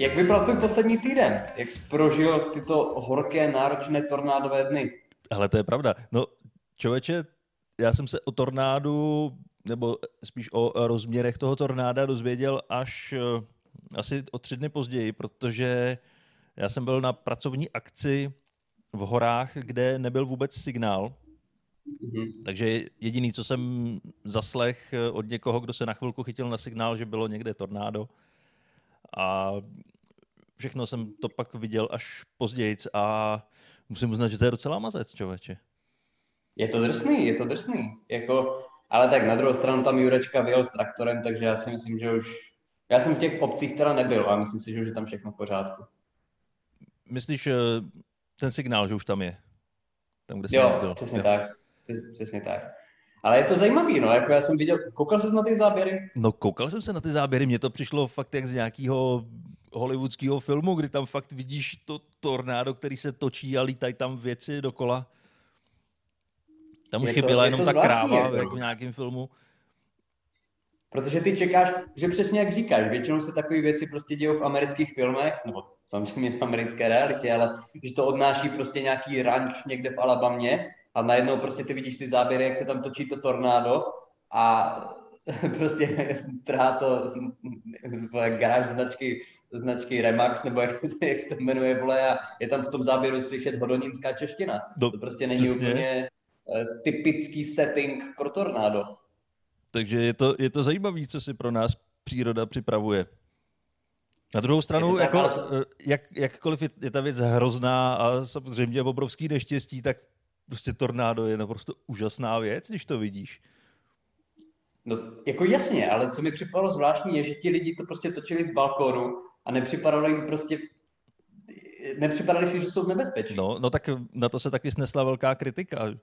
Jak vypadal tvůj poslední týden? Jak jsi prožil tyto horké, náročné tornádové dny? Ale to je pravda. No, člověče, já jsem se o tornádu, nebo spíš o rozměrech toho tornáda dozvěděl až eh, asi o tři dny později, protože já jsem byl na pracovní akci v horách, kde nebyl vůbec signál. Mm-hmm. Takže jediný, co jsem zaslech eh, od někoho, kdo se na chvilku chytil na signál, že bylo někde tornádo. A všechno jsem to pak viděl až později a musím uznat, že to je docela mazec, člověče. Je to drsný, je to drsný. Jako, ale tak na druhou stranu tam Jurečka vyjel s traktorem, takže já si myslím, že už... Já jsem v těch obcích teda nebyl a myslím si, že už je tam všechno v pořádku. Myslíš eh, ten signál, že už tam je? Tam, kde jo, byl. přesně jo. tak. Přesně tak. Ale je to zajímavý, no, jako já jsem viděl, koukal jsi na ty záběry? No koukal jsem se na ty záběry, mně to přišlo fakt jak z nějakého hollywoodského filmu, kdy tam fakt vidíš to tornádo, který se točí a lítají tam věci dokola. Tam už chyběla jenom ta kráva, jako. jak v nějakém filmu. Protože ty čekáš, že přesně jak říkáš, většinou se takové věci prostě dějou v amerických filmech, nebo samozřejmě v americké realitě, ale že to odnáší prostě nějaký ranč někde v Alabamě a najednou prostě ty vidíš ty záběry, jak se tam točí to tornádo a prostě trhá to garáž značky, značky Remax, nebo jak, jak se to jmenuje, vole, a je tam v tom záběru slyšet hodoninská čeština. Do, to prostě není přesně. úplně uh, typický setting pro tornádo. Takže je to, je to zajímavé, co si pro nás příroda připravuje. Na druhou stranu, jako, ale... Eh, jak, jakkoliv je, je ta věc hrozná a samozřejmě obrovský neštěstí, tak prostě tornádo je naprosto úžasná věc, když to vidíš. No, jako jasně, ale co mi připadalo zvláštní je, že ti lidi to prostě točili z balkónu a nepřipadalo jim prostě nepřipadali si, že jsou nebezpeční. No, no tak na to se taky snesla velká kritika.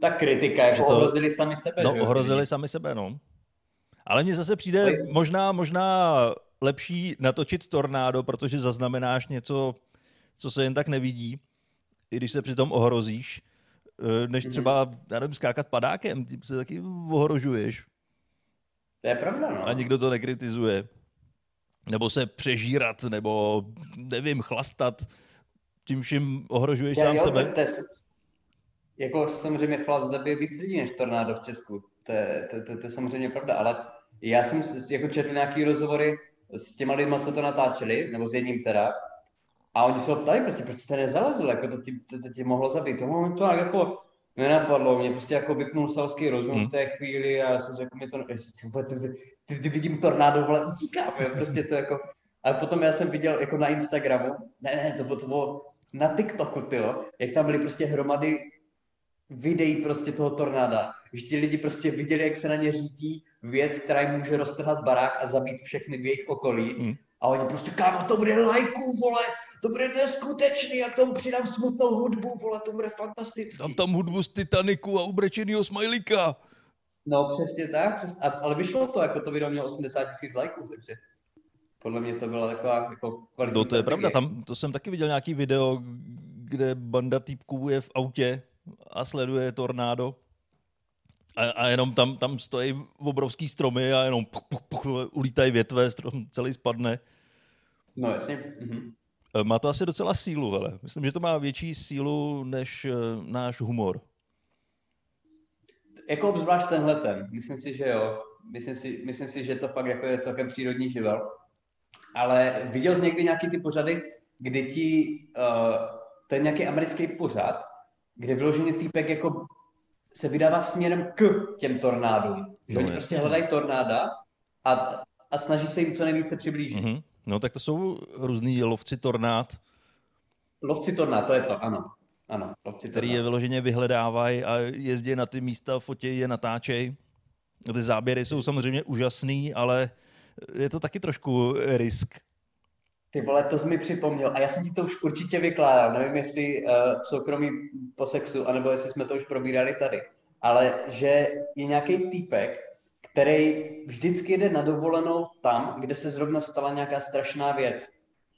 Ta kritika, jako to... ohrozili sami sebe. No, že? ohrozili sami sebe, no. Ale mně zase přijde Ale... možná, možná lepší natočit tornádo, protože zaznamenáš něco, co se jen tak nevidí, i když se přitom ohrozíš, eh, než mhm. třeba, já nevím, skákat padákem, tím se taky ohrožuješ. To je pravda, no. A nikdo to nekritizuje. Nebo se přežírat, nebo nevím, chlastat, tím vším ohrožuješ já, sám jo, sebe. To je, jako samozřejmě chlast zabije víc lidí než tornádo v Česku. To je, to, to, to je samozřejmě pravda, ale já jsem jako četl nějaký rozhovory s těma lidma, co to natáčeli, nebo s jedním teda, a oni se ho ptali, prostě, proč jste nezalezl, jako to ti, to, to ti mohlo zabít. To, to jako nenapadlo, mě prostě jako vypnul selský rozum hmm. v té chvíli a já jsem řekl, mě to, ty, vidím tornádo, vole, utíkám, jo, prostě to jako, ale potom já jsem viděl jako na Instagramu, ne, ne, to bylo, to bylo na TikToku, tyjo, jak tam byly prostě hromady videí prostě toho tornáda, že ti lidi prostě viděli, jak se na ně řítí věc, která jim může roztrhat barák a zabít všechny v jejich okolí. Hmm. A oni prostě, kámo, to bude lajků, vole, to bude neskutečný, jak tomu přidám smutnou hudbu, vole, to bude fantastický. Tam tam hudbu z Titaniku a ubrečenýho smajlíka. No přesně tak, přes, a, ale vyšlo to, jako to video mělo 80 tisíc lajků, takže podle mě to byla taková jako kvalitní No to je pravda, tam to jsem taky viděl nějaký video, kde banda týpků je v autě a sleduje tornádo. A, a jenom tam, tam stojí obrovský stromy a jenom puch, puch, puch, ulítají větve, strom celý spadne. No jasně. Mhm. Eh, má to asi docela sílu, hele. Myslím, že to má větší sílu než uh, náš humor. Jako obzvlášť tenhle ten. Myslím si, že jo. Myslím si, myslím si, že to fakt jako je celkem přírodní živel. Ale viděl jsi někdy nějaký ty pořady, kdy ti, uh, ten nějaký americký pořad, kde vyloženě týpek jako se vydává směrem k těm tornádům. Že no, oni prostě hledají tornáda a, a snaží se jim co nejvíce přiblížit. Mm-hmm. No tak to jsou různý lovci tornád. Lovci tornád, to je to, ano. Ano, lovci Který je vyloženě vyhledávají a jezdí na ty místa, fotějí je, natáčejí. Ty záběry jsou samozřejmě úžasný, ale je to taky trošku risk. Ty vole, to jsi mi připomněl. A já jsem ti to už určitě vykládal. Nevím, jestli uh, v soukromí po sexu, anebo jestli jsme to už probírali tady. Ale že je nějaký týpek, který vždycky jde na dovolenou tam, kde se zrovna stala nějaká strašná věc.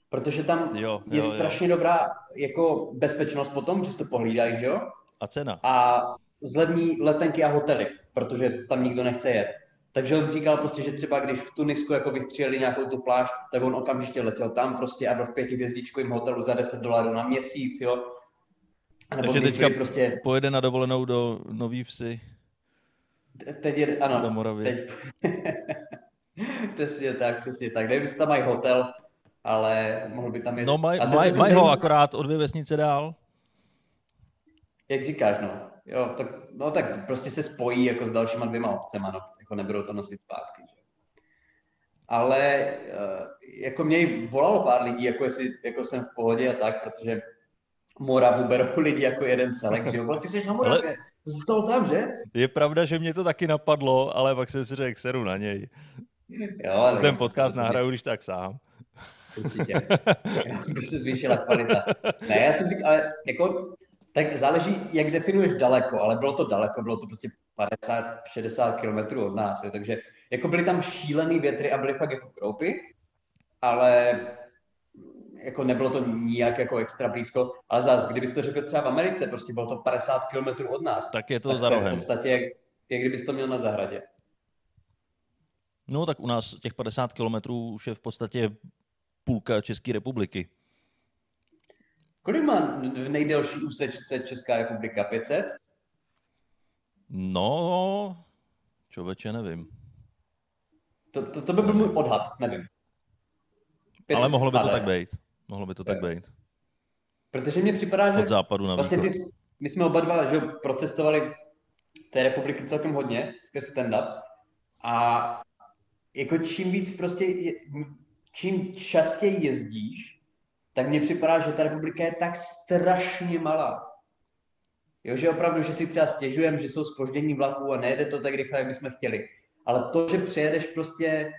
Protože tam jo, je jo, strašně jo. dobrá jako bezpečnost potom, že to pohlídají, že jo? A cena. A zlevní letenky a hotely, protože tam nikdo nechce jet. Takže on říkal prostě, že třeba když v Tunisku jako vystřelili nějakou tu pláž, tak on okamžitě letěl tam prostě a byl v pětihvězdičkovém hotelu za 10 dolarů na měsíc, jo. A nebo Takže teďka prostě... pojede na dovolenou do Nový Vsi. Teď je, ano, do Moravy. Teď... přesně tak, přesně tak. Nevím, jestli tam mají hotel, ale mohl by tam jít. No mají maj, maj ho akorát o dvě vesnice dál. Jak říkáš, no. Jo, tak, no tak prostě se spojí jako s dalšíma dvěma obcema, no. Jako nebudou to nosit zpátky, že? Ale eh, jako mě volalo pár lidí, jako jestli jako jsem v pohodě a tak, protože Moravu berou lidi jako jeden celek, že jo. Ty jsi na Moravě, to se stalo tam, že? Je pravda, že mě to taky napadlo, ale pak jsem si řekl, seru na něj. Jo, ale ten podcast nahraju, když tak sám. Určitě. By se zvýšila kvalita. Ne, já jsem říkal, ale jako, tak záleží, jak definuješ daleko, ale bylo to daleko, bylo to prostě 50-60 kilometrů od nás, jo, takže jako byly tam šílený větry a byly fakt jako kroupy, ale jako nebylo to nijak jako extra blízko, ale zase, kdybys to řekl třeba v Americe, prostě bylo to 50 kilometrů od nás. Tak je to tak za rohem. v podstatě, jak, jak kdybys to měl na zahradě. No tak u nás těch 50 kilometrů už je v podstatě půlka České republiky. Kolik má v nejdelší úsečce Česká republika? 500? No, člověče, nevím. To, to, to by byl můj odhad, nevím. Ale mohlo by to tak být. Mohlo by to tak být. Protože mně připadá, že... Od západu na vlastně ty, my jsme oba dva že procestovali té republiky celkem hodně skrz stand-up a jako čím víc prostě, čím častěji jezdíš, tak mně připadá, že ta republika je tak strašně malá. Jo, že opravdu, že si třeba stěžujeme, že jsou spoždění vlaků a nejde to tak rychle, jak bychom chtěli. Ale to, že přijedeš prostě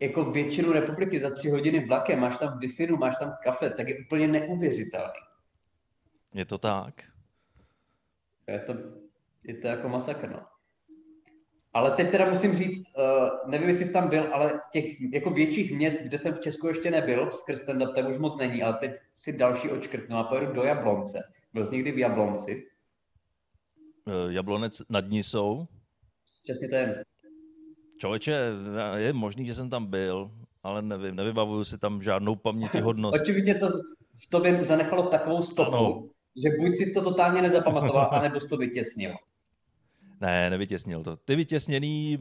jako většinu republiky za tři hodiny vlakem, máš tam wi máš tam kafe, tak je úplně neuvěřitelný. Je to tak. Je to, je to jako masakr, no. Ale teď teda musím říct, uh, nevím, jestli jsi tam byl, ale těch jako větších měst, kde jsem v Česku ještě nebyl, skrz stand tak už moc není, ale teď si další očkrtnu a pojedu do Jablonce. Byl jsi někdy v Jablonci? Uh, Jablonec nad ní jsou? Přesně to je. Člověče, je možný, že jsem tam byl, ale nevím, nevybavuju si tam žádnou pamětihodnost. Očividně to v tobě zanechalo takovou stopu, ano. že buď si to totálně nezapamatoval, anebo jsi to vytěsnil. Ne, nevytěsnil to. Ty vytěsněný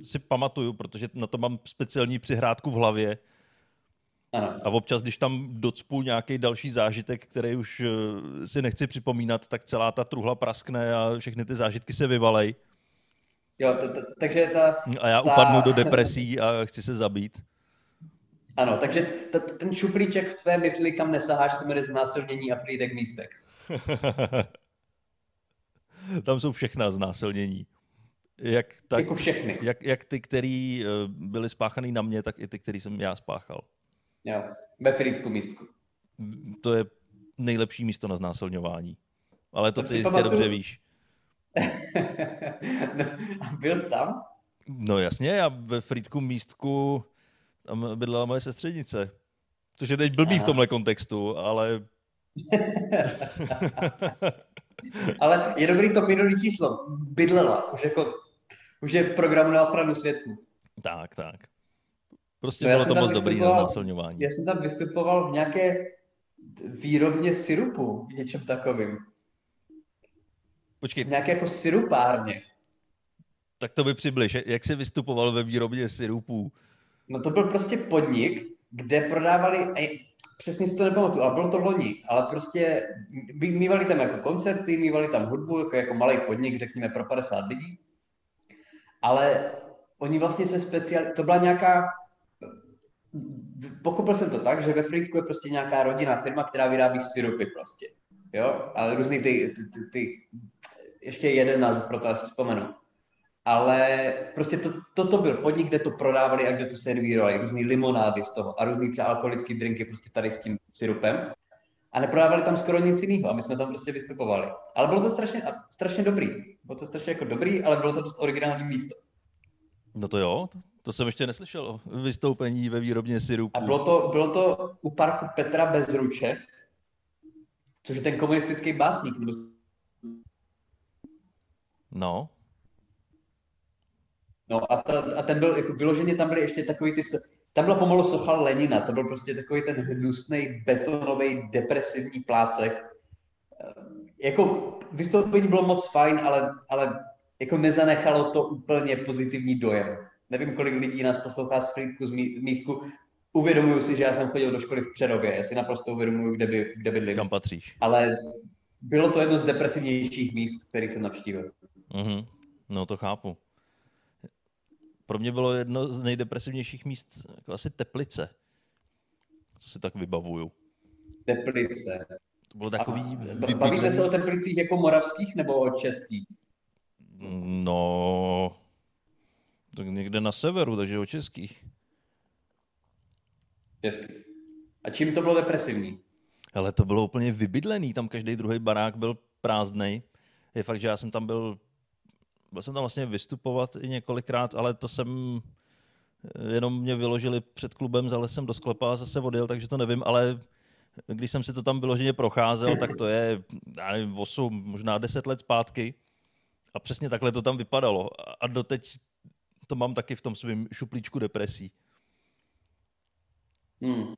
si pamatuju, protože na to mám speciální přihrádku v hlavě. Ano. A občas, když tam docpu nějaký další zážitek, který už eh, si nechci připomínat, tak celá ta truhla praskne a všechny ty zážitky se vyvalej. Jo, t- t- takže ta... A já ta... upadnu do depresí a chci se zabít. Ano, takže t- ten šuplíček v tvé mysli, kam nesaháš, se jmenuje znásilnění a frýdek místek. Tam jsou všechna znásilnění. Jak, tak, jako všechny. Jak, jak ty, který eh, byly spáchaný na mě, tak i ty, který jsem já spáchal. Jo, ve frýdku místku. To je nejlepší místo na znásilňování. Ale to, to ty jistě pamatuju... dobře víš. no, byl jsi tam? No jasně, já ve Frýdku místku tam bydlela moje sestřednice. Což je teď blbý Aha. v tomhle kontextu, ale... ale je dobrý to minulý číslo. Bydlela. Už, jako, už je v programu na ochranu světku. Tak, tak. Prostě no bylo to moc dobrý na znásilňování. Já jsem tam vystupoval v nějaké výrobně syrupu, něčem takovým. Počkej. Nějaké jako syrupárně. Tak to by přibliž. Jak jsi vystupoval ve výrobě syrupů? No to byl prostě podnik, kde prodávali, přesně si to nepamatuju, ale bylo to loni, ale prostě mývali tam jako koncerty, mývali tam hudbu, jako, jako malý podnik, řekněme, pro 50 lidí. Ale oni vlastně se speciál, to byla nějaká, pochopil jsem to tak, že ve Frýdku je prostě nějaká rodinná firma, která vyrábí syrupy prostě. Jo, ale různý ty, ty, ty, ty ještě jeden název pro to asi vzpomenu. Ale prostě to, toto byl podnik, kde to prodávali a kde to servírovali, různý limonády z toho a různý třeba alkoholické drinky prostě tady s tím syrupem. A neprodávali tam skoro nic jiného a my jsme tam prostě vystupovali. Ale bylo to strašně, strašně dobrý. Bylo to strašně jako dobrý, ale bylo to dost originální místo. No to jo, to, to jsem ještě neslyšel o vystoupení ve výrobně syrupu. A bylo to, bylo to u parku Petra Bezruče, což je ten komunistický básník, nebo No. No a, ta, a ten byl, jako vyloženě tam byly ještě takový ty, tam byla pomalu socha Lenina, to byl prostě takový ten hnusný, betonový, depresivní plácek. Ehm, jako vystoupení bylo moc fajn, ale, ale jako nezanechalo to úplně pozitivní dojem. Nevím, kolik lidí nás poslouchá z Frýdku, z místku. Uvědomuju si, že já jsem chodil do školy v Přerově, já si naprosto uvědomuju, kde, by, kde bydlím. Kam patříš. Ale bylo to jedno z depresivnějších míst, který jsem navštívil. Mm-hmm. No to chápu. Pro mě bylo jedno z nejdepresivnějších míst jako asi Teplice. Co si tak vybavuju. Teplice. To bylo takový... A, bavíte se o Teplicích jako moravských nebo o českých? No, tak někde na severu, takže o českých. Český. A čím to bylo depresivní? Ale to bylo úplně vybydlený, tam každý druhý barák byl prázdný. Je fakt, že já jsem tam byl, byl jsem tam vlastně vystupovat i několikrát, ale to jsem, jenom mě vyložili před klubem, zalez jsem do sklepa a zase odjel, takže to nevím, ale když jsem si to tam vyloženě procházel, tak to je, já nevím, 8, možná 10 let zpátky. A přesně takhle to tam vypadalo. A doteď to mám taky v tom svém šuplíčku depresí. Hmm.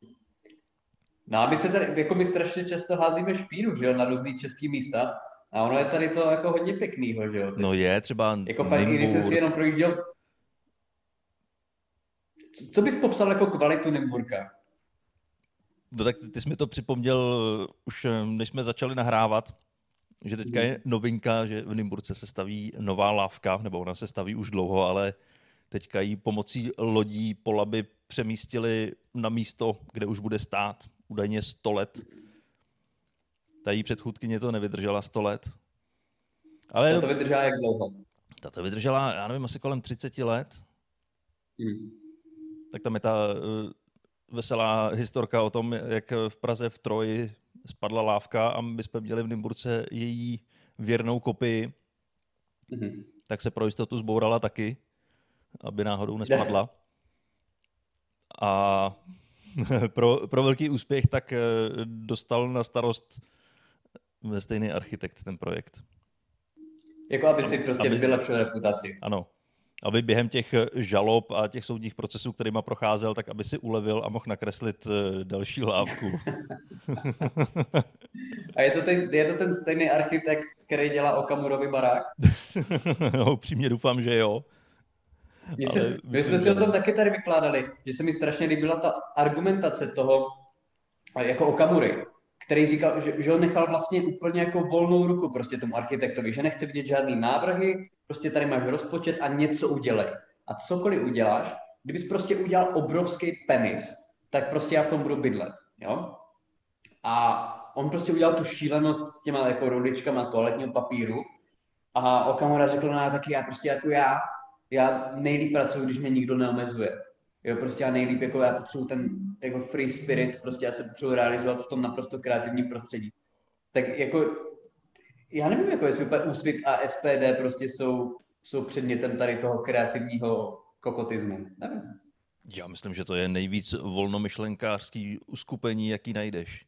No a my se tady, jako my strašně často házíme špínu, že jo, na různý český místa. A ono je tady to jako hodně pěknýho, že jo. Teď. No je, třeba Jako fakt, když jsem si jenom projížděl... Co bys popsal jako kvalitu Nymburka? No tak ty jsi mi to připomněl už, než jsme začali nahrávat, že teďka je novinka, že v Nymburce se staví nová lávka, nebo ona se staví už dlouho, ale teďka ji pomocí lodí po laby přemístili na místo, kde už bude stát, údajně 100 let. Ta její předchůdkyně to nevydržela 100 let. Ale to vydržela jak dlouho? Ta to vydržela, já nevím, asi kolem 30 let. Hmm. Tak tam je ta uh, veselá historka o tom, jak v Praze v Troji spadla lávka a my jsme měli v Nymburce její věrnou kopii, mm-hmm. tak se pro jistotu zbourala taky, aby náhodou nespadla. A pro, pro velký úspěch tak eh, dostal na starost ve stejný architekt ten projekt. Jako aby si prostě aby, vylepšil reputaci. Ano, aby během těch eh, žalob a těch soudních procesů, kterýma procházel, tak aby si ulevil a mohl nakreslit eh, další lávku. a je to, ten, je to ten stejný architekt, který dělá Okamurovi barák? no, upřímně doufám, že jo. My, se, my jsme si o tom taky tady vykládali, že se mi strašně líbila ta argumentace toho, jako Okamury, který říkal, že, že on nechal vlastně úplně jako volnou ruku prostě tomu architektovi, že nechce vidět žádný návrhy, prostě tady máš rozpočet a něco udělej. A cokoliv uděláš, kdybys prostě udělal obrovský penis, tak prostě já v tom budu bydlet, jo? A on prostě udělal tu šílenost s těma jako ruličkama toaletního papíru a Okamura řekl, no taky já prostě jako já, já nejlíp pracuji, když mě nikdo neomezuje. Jo, prostě já nejlíp, jako já potřebuji ten jako free spirit, prostě já se potřebuji realizovat v tom naprosto kreativním prostředí. Tak jako, já nevím, jako jestli úplně Úsvit a SPD prostě jsou, jsou předmětem tady toho kreativního kokotismu. Nevím. Já myslím, že to je nejvíc volnomyšlenkářský uskupení, jaký najdeš.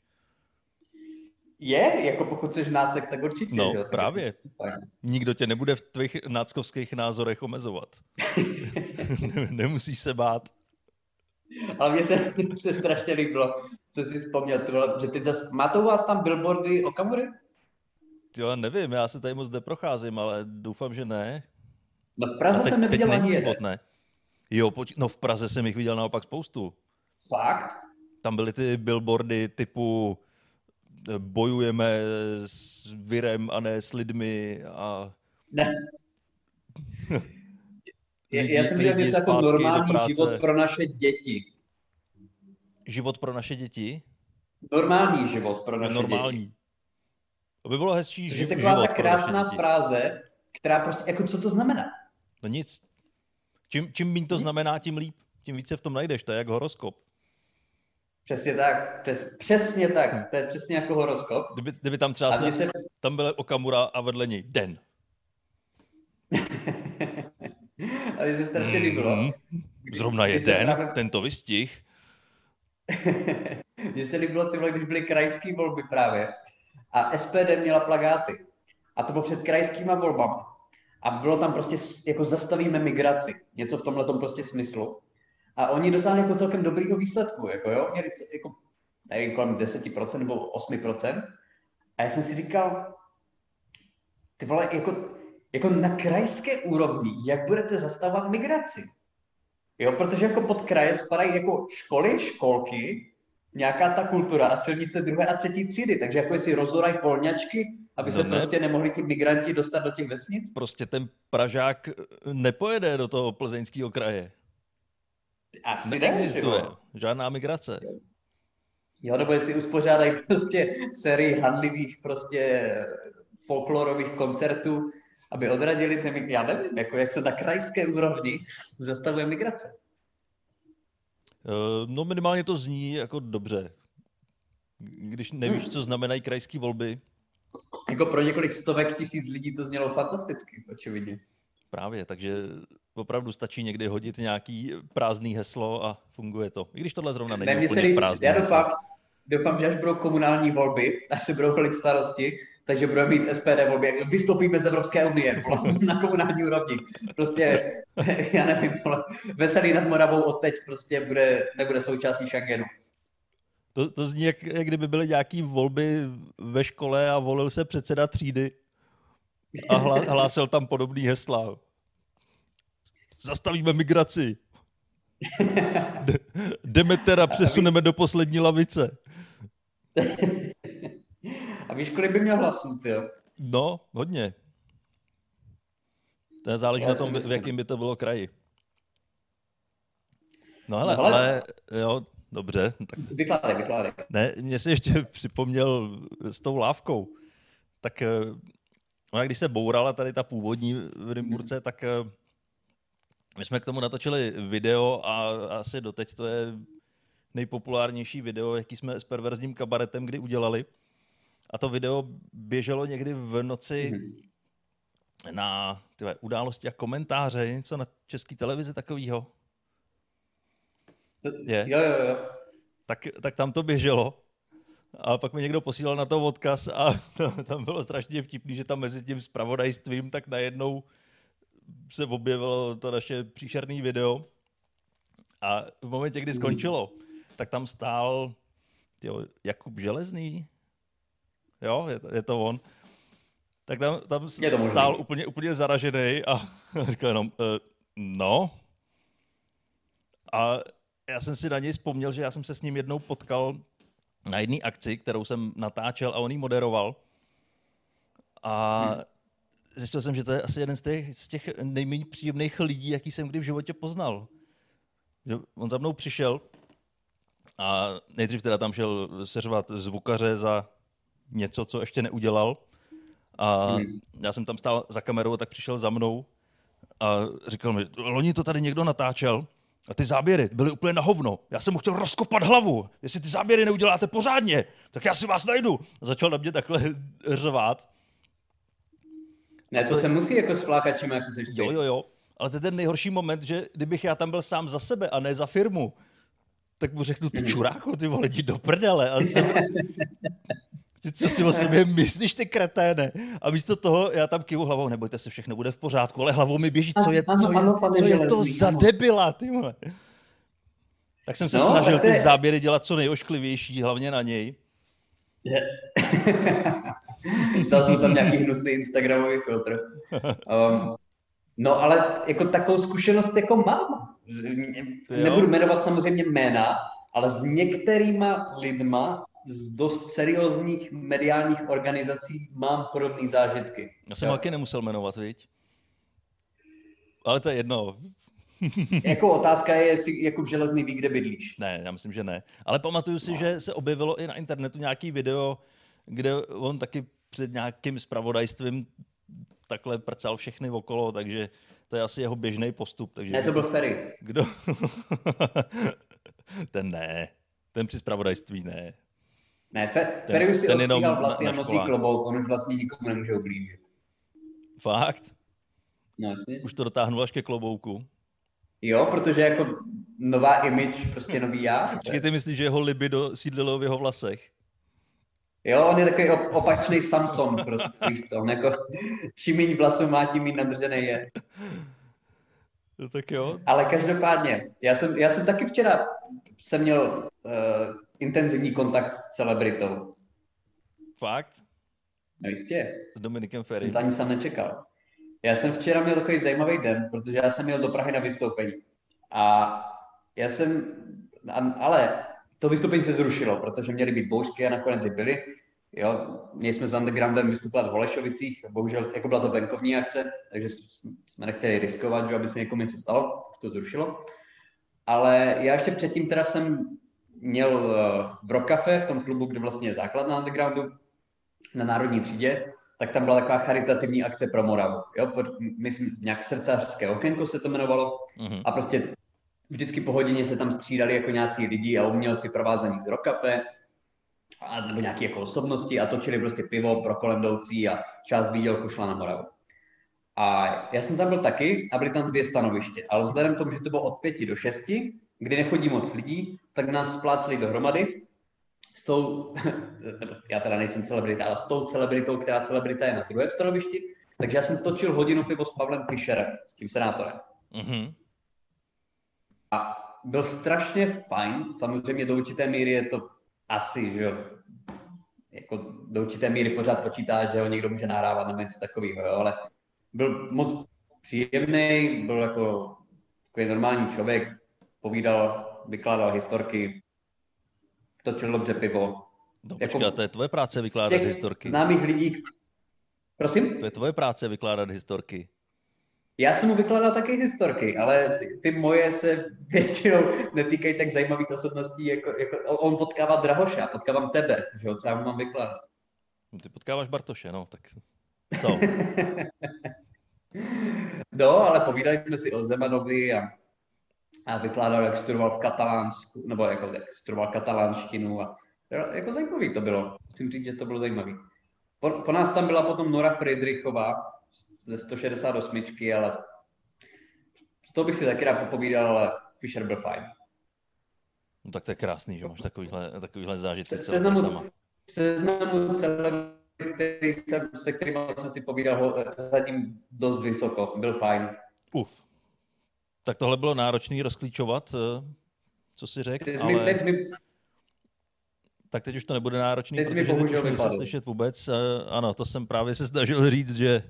Je, jako pokud jsi nácek, tak určitě. No, jo, právě. Nikdo tě nebude v tvých náckovských názorech omezovat. Nemusíš se bát. Ale mně se, se strašně líbilo, co si vzpomněl, že teď zase, má to u vás tam billboardy Okamury? Jo, nevím, já se tady moc neprocházím, ale doufám, že ne. No v Praze teď, jsem neviděl ani jeden. Ne. Jo, poč- no v Praze jsem jich viděl naopak spoustu. Fakt? Tam byly ty billboardy typu eh, bojujeme s virem a ne s lidmi a... Ne. lidi, já jsem měl něco jako normální život pro naše děti. Život pro naše děti? Normální život pro naše normální. děti. To by bylo hezčí ži- život taková ta krásná fráze, která prostě, jako co to znamená? No nic. Čím, čím méně to znamená, tím líp. Tím více v tom najdeš, to je jak horoskop. Přesně tak, přes, přesně tak, hm. to je přesně jako horoskop. Kdyby, kdyby tam třeba se, se... tam byl Okamura a vedle něj den. A mně se strašně líbilo. Mm, zrovna je den, právě... tento vystih. mně se líbilo, tyhle, když byly krajské volby právě. A SPD měla plagáty. A to bylo před krajskýma volbama. a bylo tam prostě jako zastavíme migraci, něco v tomhle prostě smyslu. A oni dosáhli jako celkem dobrýho výsledku, jako jo, měli jako, nevím, kolem 10% nebo 8%. A já jsem si říkal, ty vole, jako, jako na krajské úrovni, jak budete zastavovat migraci? Jo, protože jako pod kraje spadají jako školy, školky, nějaká ta kultura a silnice druhé a třetí třídy. Takže jako jestli rozoraj polňačky, aby no se ne. prostě nemohli ti migranti dostat do těch vesnic? Prostě ten Pražák nepojede do toho plzeňského kraje. Asi Neexistuje. Ne, žádná migrace. Jo, nebo jestli uspořádají prostě sérii handlivých prostě folklorových koncertů, aby odradili ty, já nevím, jako jak se na krajské úrovni zastavuje migrace. Eh, no minimálně to zní jako dobře. Když nevíš, hmm. co znamenají krajské volby. Jako pro několik stovek tisíc lidí to znělo fantasticky, očividně. Právě, takže opravdu stačí někdy hodit nějaký prázdný heslo a funguje to. I když tohle zrovna není ne, úplně prázdný Já doufám, doufám, že až budou komunální volby, až se budou cholit starosti, takže budeme mít SPD volby. Vystoupíme z Evropské unie na komunální úrovni. Prostě, já nevím, veselý nad Moravou od teď prostě bude, nebude součástí Schengenu. To, to zní, jak, jak kdyby byly nějaké volby ve škole a volil se předseda třídy a hla, hlásil tam podobný hesla. Zastavíme migraci. Demetera přesuneme do poslední lavice. A víš, kolik by měl hlasů, ty jo? No, hodně. To záleží Já na tom, v jakém by to bylo kraji. No hele, no, hele. ale jo, dobře. Tak... Vykládej, vykládej. Ne, mě si ještě připomněl s tou lávkou. Tak eh, ona, když se bourala tady ta původní v Rimburce, hmm. tak eh, my jsme k tomu natočili video a asi doteď to je nejpopulárnější video, jaký jsme s perverzním kabaretem kdy udělali. A to video běželo někdy v noci mm-hmm. na tyhle, události a komentáře, něco na české televizi takového. Je. Jo, jo, jo. Tak, tak tam to běželo. A pak mi někdo posílal na to odkaz a to, tam bylo strašně vtipný, že tam mezi tím spravodajstvím tak najednou se objevilo to naše příšerné video. A v momentě, kdy mhm. skončilo, tak tam stál tyjo, Jakub Železný, jo, je to, je to on, tak tam, tam stál úplně, úplně zaražený a říkal jenom, uh, no. A já jsem si na něj vzpomněl, že já jsem se s ním jednou potkal na jedné akci, kterou jsem natáčel a on ji moderoval. A hmm. zjistil jsem, že to je asi jeden z těch, z těch nejméně příjemných lidí, jaký jsem kdy v životě poznal. Že on za mnou přišel a nejdřív teda tam šel seřvat zvukaře za něco, co ještě neudělal. A hmm. já jsem tam stál za kamerou, tak přišel za mnou a říkal mi, loni to tady někdo natáčel a ty záběry byly úplně na hovno. Já jsem mu chtěl rozkopat hlavu. Jestli ty záběry neuděláte pořádně, tak já si vás najdu. A začal na mě takhle řvát. Ne, to, se musí jako sflákat, čím jako seš Jo, jo, jo. Ale to je ten nejhorší moment, že kdybych já tam byl sám za sebe a ne za firmu, tak mu řeknu, ty mhm. čuráku, ty vole, jdi do prdele. A jsem, ty co si o sobě myslíš, ty kreténe? A místo toho já tam kivu hlavou, nebojte se, všechno bude v pořádku, ale hlavou mi běží, co je, co je, co je to za debila, ty vole. Tak jsem se no, snažil ty záběry dělat co nejošklivější, hlavně na něj. Dal jsem tam nějaký hnusný Instagramový filtr. Um, no ale jako takovou zkušenost jako mám. Nebudu jmenovat samozřejmě jména, ale s některýma lidma z dost seriózních mediálních organizací mám podobné zážitky. Já jsem taky nemusel jmenovat, viď? Ale to je jedno. jako otázka je, jestli jako v železný ví, kde bydlíš. Ne, já myslím, že ne. Ale pamatuju si, no. že se objevilo i na internetu nějaký video, kde on taky před nějakým spravodajstvím takhle prcal všechny okolo, takže to je asi jeho běžný postup. Takže ne, to byl Ferry. Kdo? ten ne. Ten při spravodajství ne. Ne, Fe, Ferry už si ten ostříhal vlasy a nosí klobouk, on už vlastně nikomu nemůže ublížit. Fakt? No jasně. Už to dotáhnul až ke klobouku. Jo, protože jako nová image, prostě nový já. Počkej, ty myslíš, že jeho libido sídlilo v jeho vlasech? Jo, on je takový opačný Samson, prostě, víš co, on jako, čím méně vlasů má, tím méně nadržený je. No tak jo. Ale každopádně, já jsem, já jsem taky včera jsem měl uh, intenzivní kontakt s celebritou. Fakt? No jistě. S Dominikem Ferry. Jsem to ani sám nečekal. Já jsem včera měl takový zajímavý den, protože já jsem měl do Prahy na vystoupení. A já jsem, ale to vystoupení se zrušilo, protože měly být bouřky a nakonec i byly. Jo, měli jsme s Undergroundem vystupovat v Holešovicích, bohužel jako byla to venkovní akce, takže jsme nechtěli riskovat, že aby se někomu něco stalo, se to zrušilo. Ale já ještě předtím teda jsem měl eh, v Rock Cafe, v tom klubu, kde vlastně je základ na Undergroundu, na Národní třídě, tak tam byla taková charitativní akce pro Moravu. Jo? Myslím, nějak srdcařské okénko se to jmenovalo. Mm-hmm. A prostě vždycky po hodině se tam střídali jako nějací lidi a umělci provázení z Rokafe, a, nebo nějaké jako osobnosti a točili prostě pivo pro kolem jdoucí a část výdělku šla na Moravu. A já jsem tam byl taky a byly tam dvě stanoviště, ale vzhledem k tomu, že to bylo od pěti do šesti, kdy nechodí moc lidí, tak nás spláceli dohromady s tou, já teda nejsem celebrita, ale s tou celebritou, která celebrita je na druhém stanovišti, takže já jsem točil hodinu pivo s Pavlem Fischerem, s tím senátorem. Mm-hmm. A byl strašně fajn, samozřejmě do určité míry je to asi, že jako do určité míry pořád počítá, že ho někdo může nahrávat nebo něco takového, jo, ale byl moc příjemný, byl jako takový normální člověk, povídal, vykládal historky, točil dobře pivo. No počkej, jako, to je tvoje práce vykládat historky. Známých lidí, prosím? To je tvoje práce vykládat historky. Já jsem mu vykládal taky historky, ale ty, ty moje se většinou netýkají tak zajímavých osobností, jako, jako on potkává Drahoše, já potkávám tebe, že jo, co já mu mám vykládat. No, ty potkáváš Bartoše, no, tak co? no, ale povídali jsme si o Zemanovi a, a vykládal, jak studoval v Katalánsku, nebo jako, jak studoval katalánštinu a jako zajímavý to bylo. Musím říct, že to bylo zajímavý. Po, po nás tam byla potom Nora Friedrichová, ze 168, ale z toho bych si taky rád popovídal, ale Fisher byl fajn. No tak to je krásný, že máš takovýhle, takovýhle zážitky. Se, seznamu, seznamu který jsem, se kterým jsem si povídal, zatím dost vysoko. Byl fajn. Uf. Tak tohle bylo náročný rozklíčovat, eh, co si řekl, ale... Teď mi, tak teď už to nebude náročný, teď protože mi teď už slyšet vůbec. Eh, ano, to jsem právě se snažil říct, že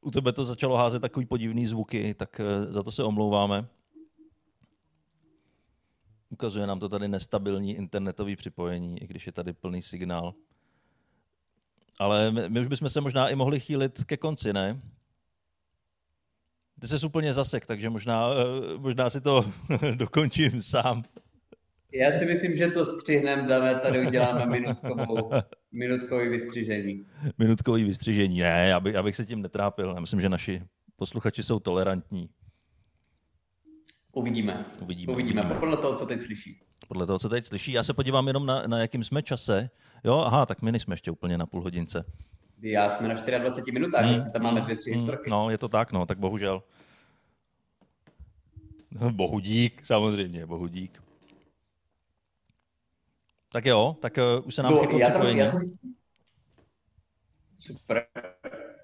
u tebe to začalo házet takový podivný zvuky, tak eh, za to se omlouváme. Ukazuje nám to tady nestabilní internetový připojení, i když je tady plný signál. Ale my, my už bychom se možná i mohli chýlit ke konci, ne? Ty jsi úplně zasek, takže možná, eh, možná si to dokončím sám. Já si myslím, že to střihneme, dáme tady uděláme minutkovou, minutkový vystřižení. Minutkový vystřižení, ne, já, by, já bych se tím netrápil. Já myslím, že naši posluchači jsou tolerantní. Uvidíme. Uvidíme. Uvidíme. Uvidíme. Podle toho, co teď slyší. Podle toho, co teď slyší. Já se podívám jenom na, na jakým jsme čase. Jo, aha, tak my nejsme ještě úplně na půl hodince. Já jsme na 24 minutách, hmm. ještě tam máme dvě, tři hmm. historky. No, je to tak, no, tak bohužel. Bohu dík, samozřejmě, bohu dík. Tak jo, tak uh, už se nám no, chytlo já tam, já jsem... Super,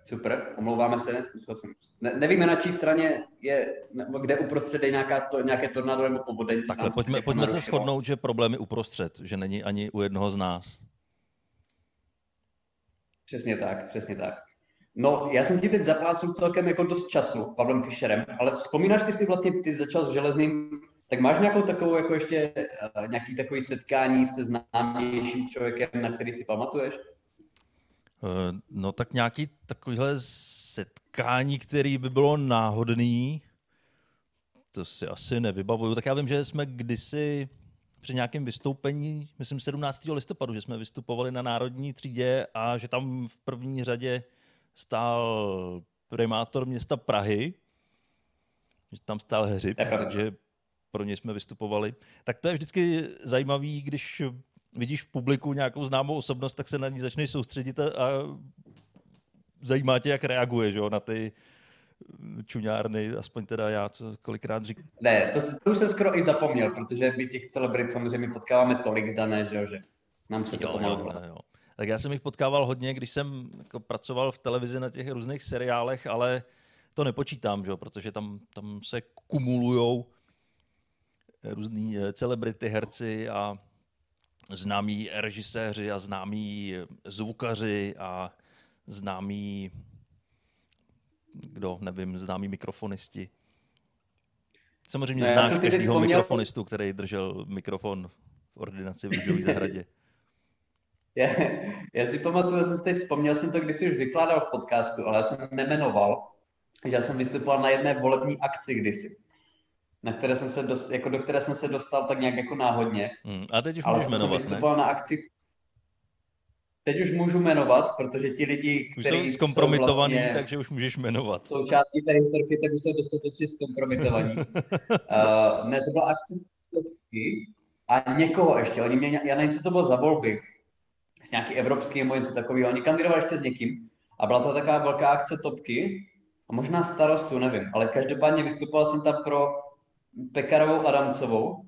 super, omlouváme se. Jsem... Ne, nevíme, na čí straně je, nebo kde uprostřed je nějaká to, nějaké tornádo nebo povodeň. Takhle, pojďme, pojďme se shodnout, že problém je uprostřed, že není ani u jednoho z nás. Přesně tak, přesně tak. No, já jsem ti teď zaplácnul celkem jako dost času Pavlem Fischerem, ale vzpomínáš ty si vlastně, ty začal s železným tak máš nějakou takovou, jako ještě uh, nějaký takový setkání se známějším člověkem, na který si pamatuješ? Uh, no tak nějaký takovýhle setkání, který by bylo náhodný, to si asi nevybavuju. Tak já vím, že jsme kdysi při nějakém vystoupení, myslím 17. listopadu, že jsme vystupovali na Národní třídě a že tam v první řadě stál primátor města Prahy, že tam stál hřib, takže pro ně jsme vystupovali. Tak to je vždycky zajímavý, když vidíš v publiku nějakou známou osobnost, tak se na ní začneš soustředit a, a zajímá tě, jak reaguje že jo, na ty čuňárny, aspoň teda já, co kolikrát říkám. Ne, to, to už jsem skoro i zapomněl, protože my těch celebrit samozřejmě potkáváme tolik dané, že, že nám se to pomalu jo, jo. Tak já jsem jich potkával hodně, když jsem jako pracoval v televizi na těch různých seriálech, ale to nepočítám, že? protože tam, tam se kumulují různí eh, celebrity, herci a známí režiséři a známí zvukaři a známí, kdo, nevím, známí mikrofonisti. Samozřejmě no, znáš každého vzpomněl... mikrofonistu, který držel mikrofon v ordinaci v Růžové zahradě. Já, já si pamatuju, jsem si teď vzpomněl, jsem to kdysi už vykládal v podcastu, ale já jsem nemenoval, že já jsem vystupoval na jedné volební akci kdysi, na které jsem se dost, jako do které jsem se dostal tak nějak jako náhodně. Hmm, a teď už ale můžeš jmenovat, jsem ne? na akci, teď už můžu jmenovat, protože ti lidi, kteří jsou zkompromitovaní, jsou vlastně, takže už můžeš jmenovat. Součástí té historky, tak už jsou dostatečně zkompromitovaní. uh, ne, to byla akce a někoho ještě. Oni mě, já nevím, co to bylo za volby. S nějaký evropský nebo něco takového. Oni kandidovali ještě s někým. A byla to taková velká akce topky. A možná starostu, nevím. Ale každopádně vystupoval jsem tam pro Pekarovou Adamcovou,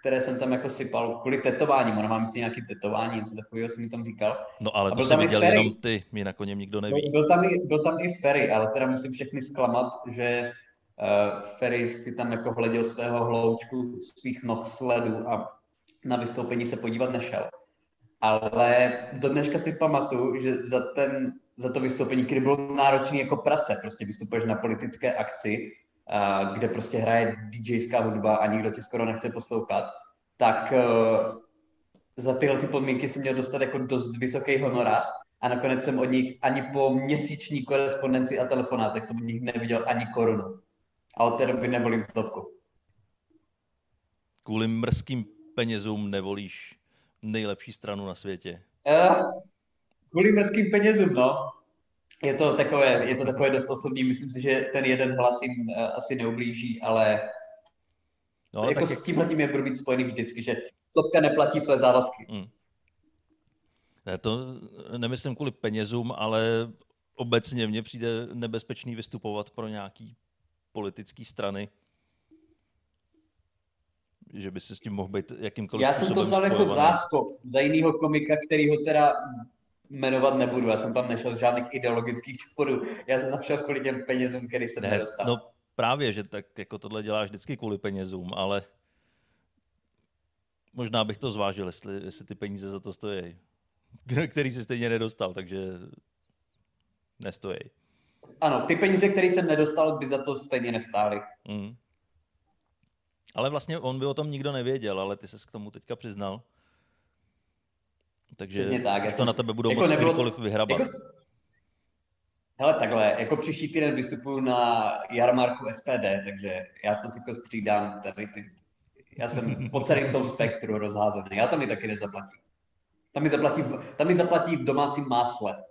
které jsem tam jako sypal kvůli tetování. Ona má myslím nějaký tetování, něco takového jsem mi tam říkal. No ale to jsem viděl jenom ty, mi na něm nikdo neví. Byl, byl, tam i, byl tam i Ferry, ale teda musím všechny zklamat, že uh, Ferry si tam jako hleděl svého hloučku, svých noh sledu a na vystoupení se podívat nešel. Ale do dneška si pamatuju, že za, ten, za to vystoupení, který bylo náročný jako prase, prostě vystupuješ na politické akci, kde prostě hraje DJská hudba a nikdo tě skoro nechce poslouchat, tak uh, za tyhle ty podmínky jsem měl dostat jako dost vysoký honorář a nakonec jsem od nich ani po měsíční korespondenci a telefonátech jsem od nich neviděl ani korunu. A od té doby nevolím topku. Kvůli mrzkým penězům nevolíš nejlepší stranu na světě? Uh, kvůli mrzkým penězům, no. Je to, takové, je to takové dost osobní. Myslím si, že ten jeden hlas jim uh, asi neublíží, ale no, jako s tímhle tím je budu být spojený vždycky, že topka neplatí své závazky. Hmm. Ne, to nemyslím kvůli penězům, ale obecně mně přijde nebezpečný vystupovat pro nějaký politický strany že by se s tím mohl být jakýmkoliv Já jsem to vzal jako záskok za jiného komika, který ho teda jmenovat nebudu. Já jsem tam nešel z žádných ideologických čuporů. Já jsem tam šel kvůli těm penězům, který jsem ne, nedostal. No právě, že tak jako tohle děláš vždycky kvůli penězům, ale možná bych to zvážil, jestli, jestli ty peníze za to stojí. Který si stejně nedostal, takže nestojí. Ano, ty peníze, které jsem nedostal, by za to stejně nestály. Mm. Ale vlastně on by o tom nikdo nevěděl, ale ty se k tomu teďka přiznal. Takže tak, to jsem... na tebe budou jako moct nebylo... kdykoliv vyhrabat. Jako... Hele, takhle, jako příští týden vystupuju na jarmarku SPD, takže já to si jako střídám tady ty, já jsem po celém tom spektru rozházený, já tam mi taky nezaplatím. Tam mi zaplatí, v, tam mi zaplatí v domácím másle.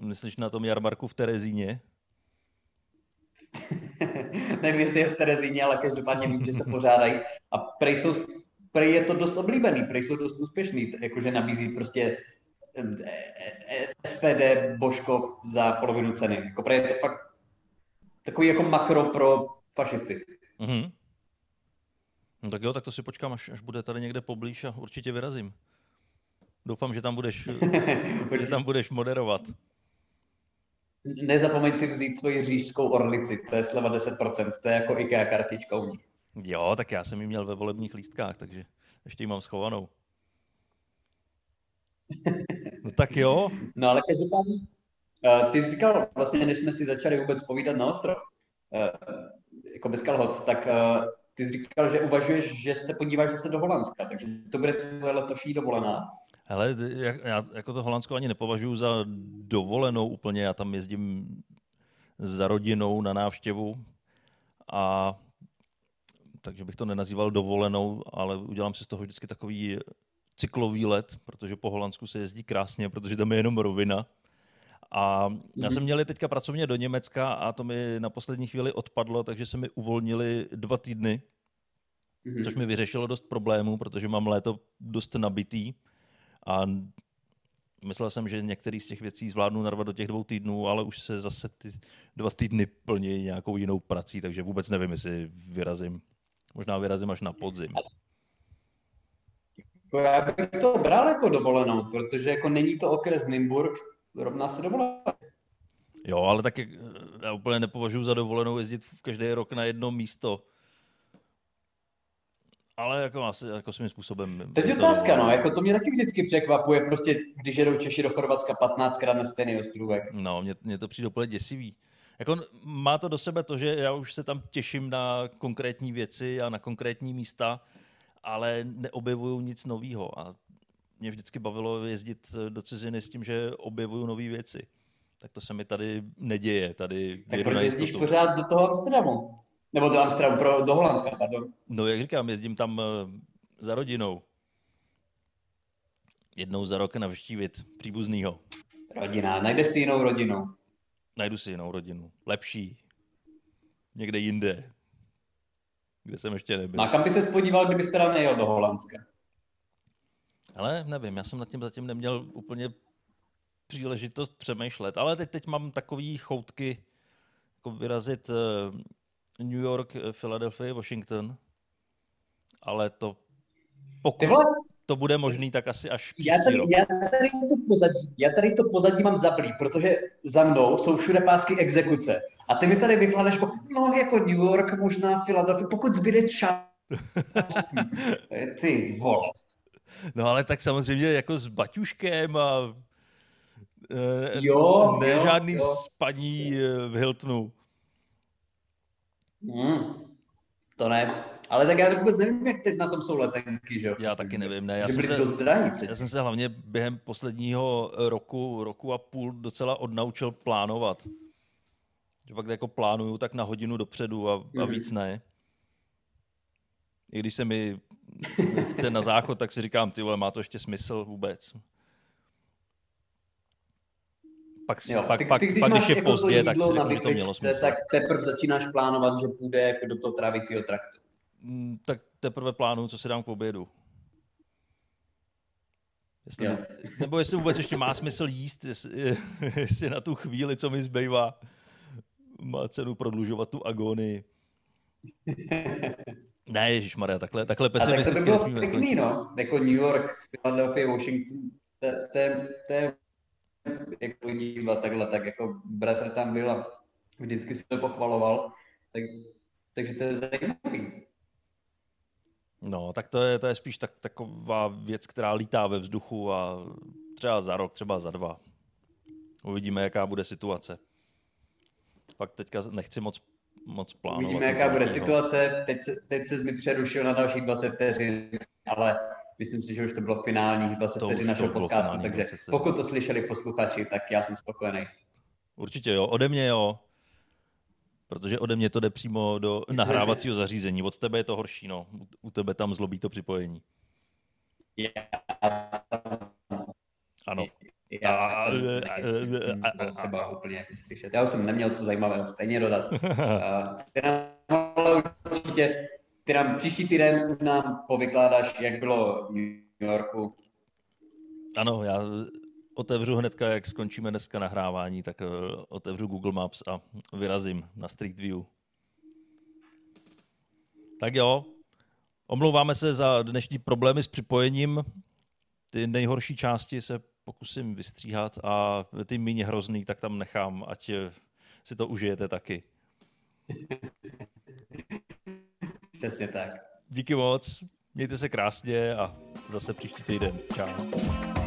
Myslíš na tom jarmarku v Terezíně? nevím, jestli je v Terezíně, ale každopádně vím, že se pořádají. A prej, jsou, prej je to dost oblíbený, prej jsou dost úspěšný, jakože nabízí prostě e, e, SPD Božkov za polovinu ceny. Jako prej je to fakt takový jako makro pro fašisty. Mm-hmm. No tak jo, tak to si počkám, až, až bude tady někde poblíž a určitě vyrazím. Doufám, že tam budeš, že tam budeš moderovat. Nezapomeň si vzít svoji řížskou orlici, to je sleva 10%, to je jako IKEA kartička u nich. Jo, tak já jsem ji měl ve volebních lístkách, takže ještě ji mám schovanou. No tak jo. No ale každopádně, uh, ty jsi říkal, vlastně než jsme si začali vůbec povídat na ostrov, uh, jako bez kalhot, tak uh, ty jsi říkal, že uvažuješ, že se podíváš zase do Holandska, takže to bude tvoje letošní dovolená. Hele, já jako to Holandsko ani nepovažuji za dovolenou úplně, já tam jezdím za rodinou na návštěvu a takže bych to nenazýval dovolenou, ale udělám si z toho vždycky takový cyklový let, protože po Holandsku se jezdí krásně, protože tam je jenom rovina. A já mhm. jsem měl teďka pracovně do Německa a to mi na poslední chvíli odpadlo, takže se mi uvolnili dva týdny, mm-hmm. což mi vyřešilo dost problémů, protože mám léto dost nabitý a myslel jsem, že některý z těch věcí zvládnu narvat do těch dvou týdnů, ale už se zase ty dva týdny plní nějakou jinou prací, takže vůbec nevím, jestli vyrazím. Možná vyrazím až na podzim. Jako já bych to bral jako dovolenou, protože jako není to okres Nymburk, rovná se dovolená. Jo, ale tak já úplně nepovažuji za dovolenou jezdit každý rok na jedno místo. Ale jako asi jako svým způsobem. Teď je otázka, no, jako to mě taky vždycky překvapuje, prostě když jedou Češi do Chorvatska 15krát na stejný ostrůvek. No, mně, mně to přijde úplně děsivý. Jako má to do sebe to, že já už se tam těším na konkrétní věci a na konkrétní místa, ale neobjevuju nic nového. A mě vždycky bavilo jezdit do ciziny s tím, že objevuju nové věci. Tak to se mi tady neděje. Tady tak proč jezdíš pořád do toho Amsterdamu? Nebo do Amsterdamu, pro, do Holandska, pardon. No jak říkám, jezdím tam eh, za rodinou. Jednou za rok navštívit příbuznýho. Rodina, najdeš si jinou rodinu. Najdu si jinou rodinu. Lepší. Někde jinde. Kde jsem ještě nebyl. No a kam by se spodíval, kdybyste teda nejel do Holandska? Ale nevím, já jsem nad tím zatím neměl úplně příležitost přemýšlet. Ale teď, teď mám takový choutky jako vyrazit eh, New York, eh, Philadelphia, Washington, ale to pokud to bude možný, tak asi až já tady, rok. já tady to pozadí, já tady to pozadí mám zablý, protože za mnou jsou všude pásky exekuce. A ty mi tady vykládáš, no jako New York, možná Philadelphia, pokud zbyde čas. ty vole. No ale tak samozřejmě jako s baťuškem a e, jo, ne jo, žádný jo. spaní eh, v Hiltonu. Hmm, to ne. Ale tak já vůbec nevím, jak teď na tom jsou letenky, že Já taky nevím, ne. Já jsem, se, drahý já jsem se hlavně během posledního roku, roku a půl docela odnaučil plánovat. Že fakt jako plánuju tak na hodinu dopředu a, mm-hmm. a mhm. víc ne. I když se mi chce na záchod, tak si říkám, ty vole, má to ještě smysl vůbec. pak, jo, pak, ty, pak, ty, když pak když je jako pozdě, tak si řeknu, že to mělo smysl. Tak teprve začínáš plánovat, že půjde jako do toho trávicího traktu. Mm, tak teprve plánuju, co si dám k obědu. Jestli, ne, nebo jestli vůbec ještě má smysl jíst, jestli, jestli na tu chvíli, co mi zbývá, má cenu prodlužovat tu agonii. Ne, Ježíš Maria, takhle, takhle pesimisticky tak to by bylo pěkný, no. Jako New York, Philadelphia, Washington, to je jak podívat takhle, tak jako bratr tam byl a vždycky si to pochvaloval, tak, takže to je zajímavý. No, tak to je, to je spíš tak, taková věc, která lítá ve vzduchu a třeba za rok, třeba za dva. Uvidíme, jaká bude situace. Pak teďka nechci moc, moc plánovat. Uvidíme, jaká bude situace. Teď, se, teď se mi přerušil na dalších 20 vteřin, ale Myslím si, že už to bylo finální 20 vteřin našeho podcastu, takže pokud to slyšeli posluchači, tak já jsem spokojený. Určitě jo, ode mě jo. Protože ode mě to jde přímo do nahrávacího zařízení. Od tebe je to horší, no. U tebe tam zlobí to připojení. Ano. Já třeba úplně slyšet. Já už jsem neměl co zajímavého stejně dodat. určitě ty nám příští týden už nám povykládáš, jak bylo v New Yorku. Ano, já otevřu hnedka, jak skončíme dneska nahrávání, tak eh, otevřu Google Maps a vyrazím na Street View. Tak jo, omlouváme se za dnešní problémy s připojením. Ty nejhorší části se pokusím vystříhat a ty méně hrozný, tak tam nechám, ať si to užijete taky. Přesně tak. Díky moc, mějte se krásně a zase příští týden. Čau.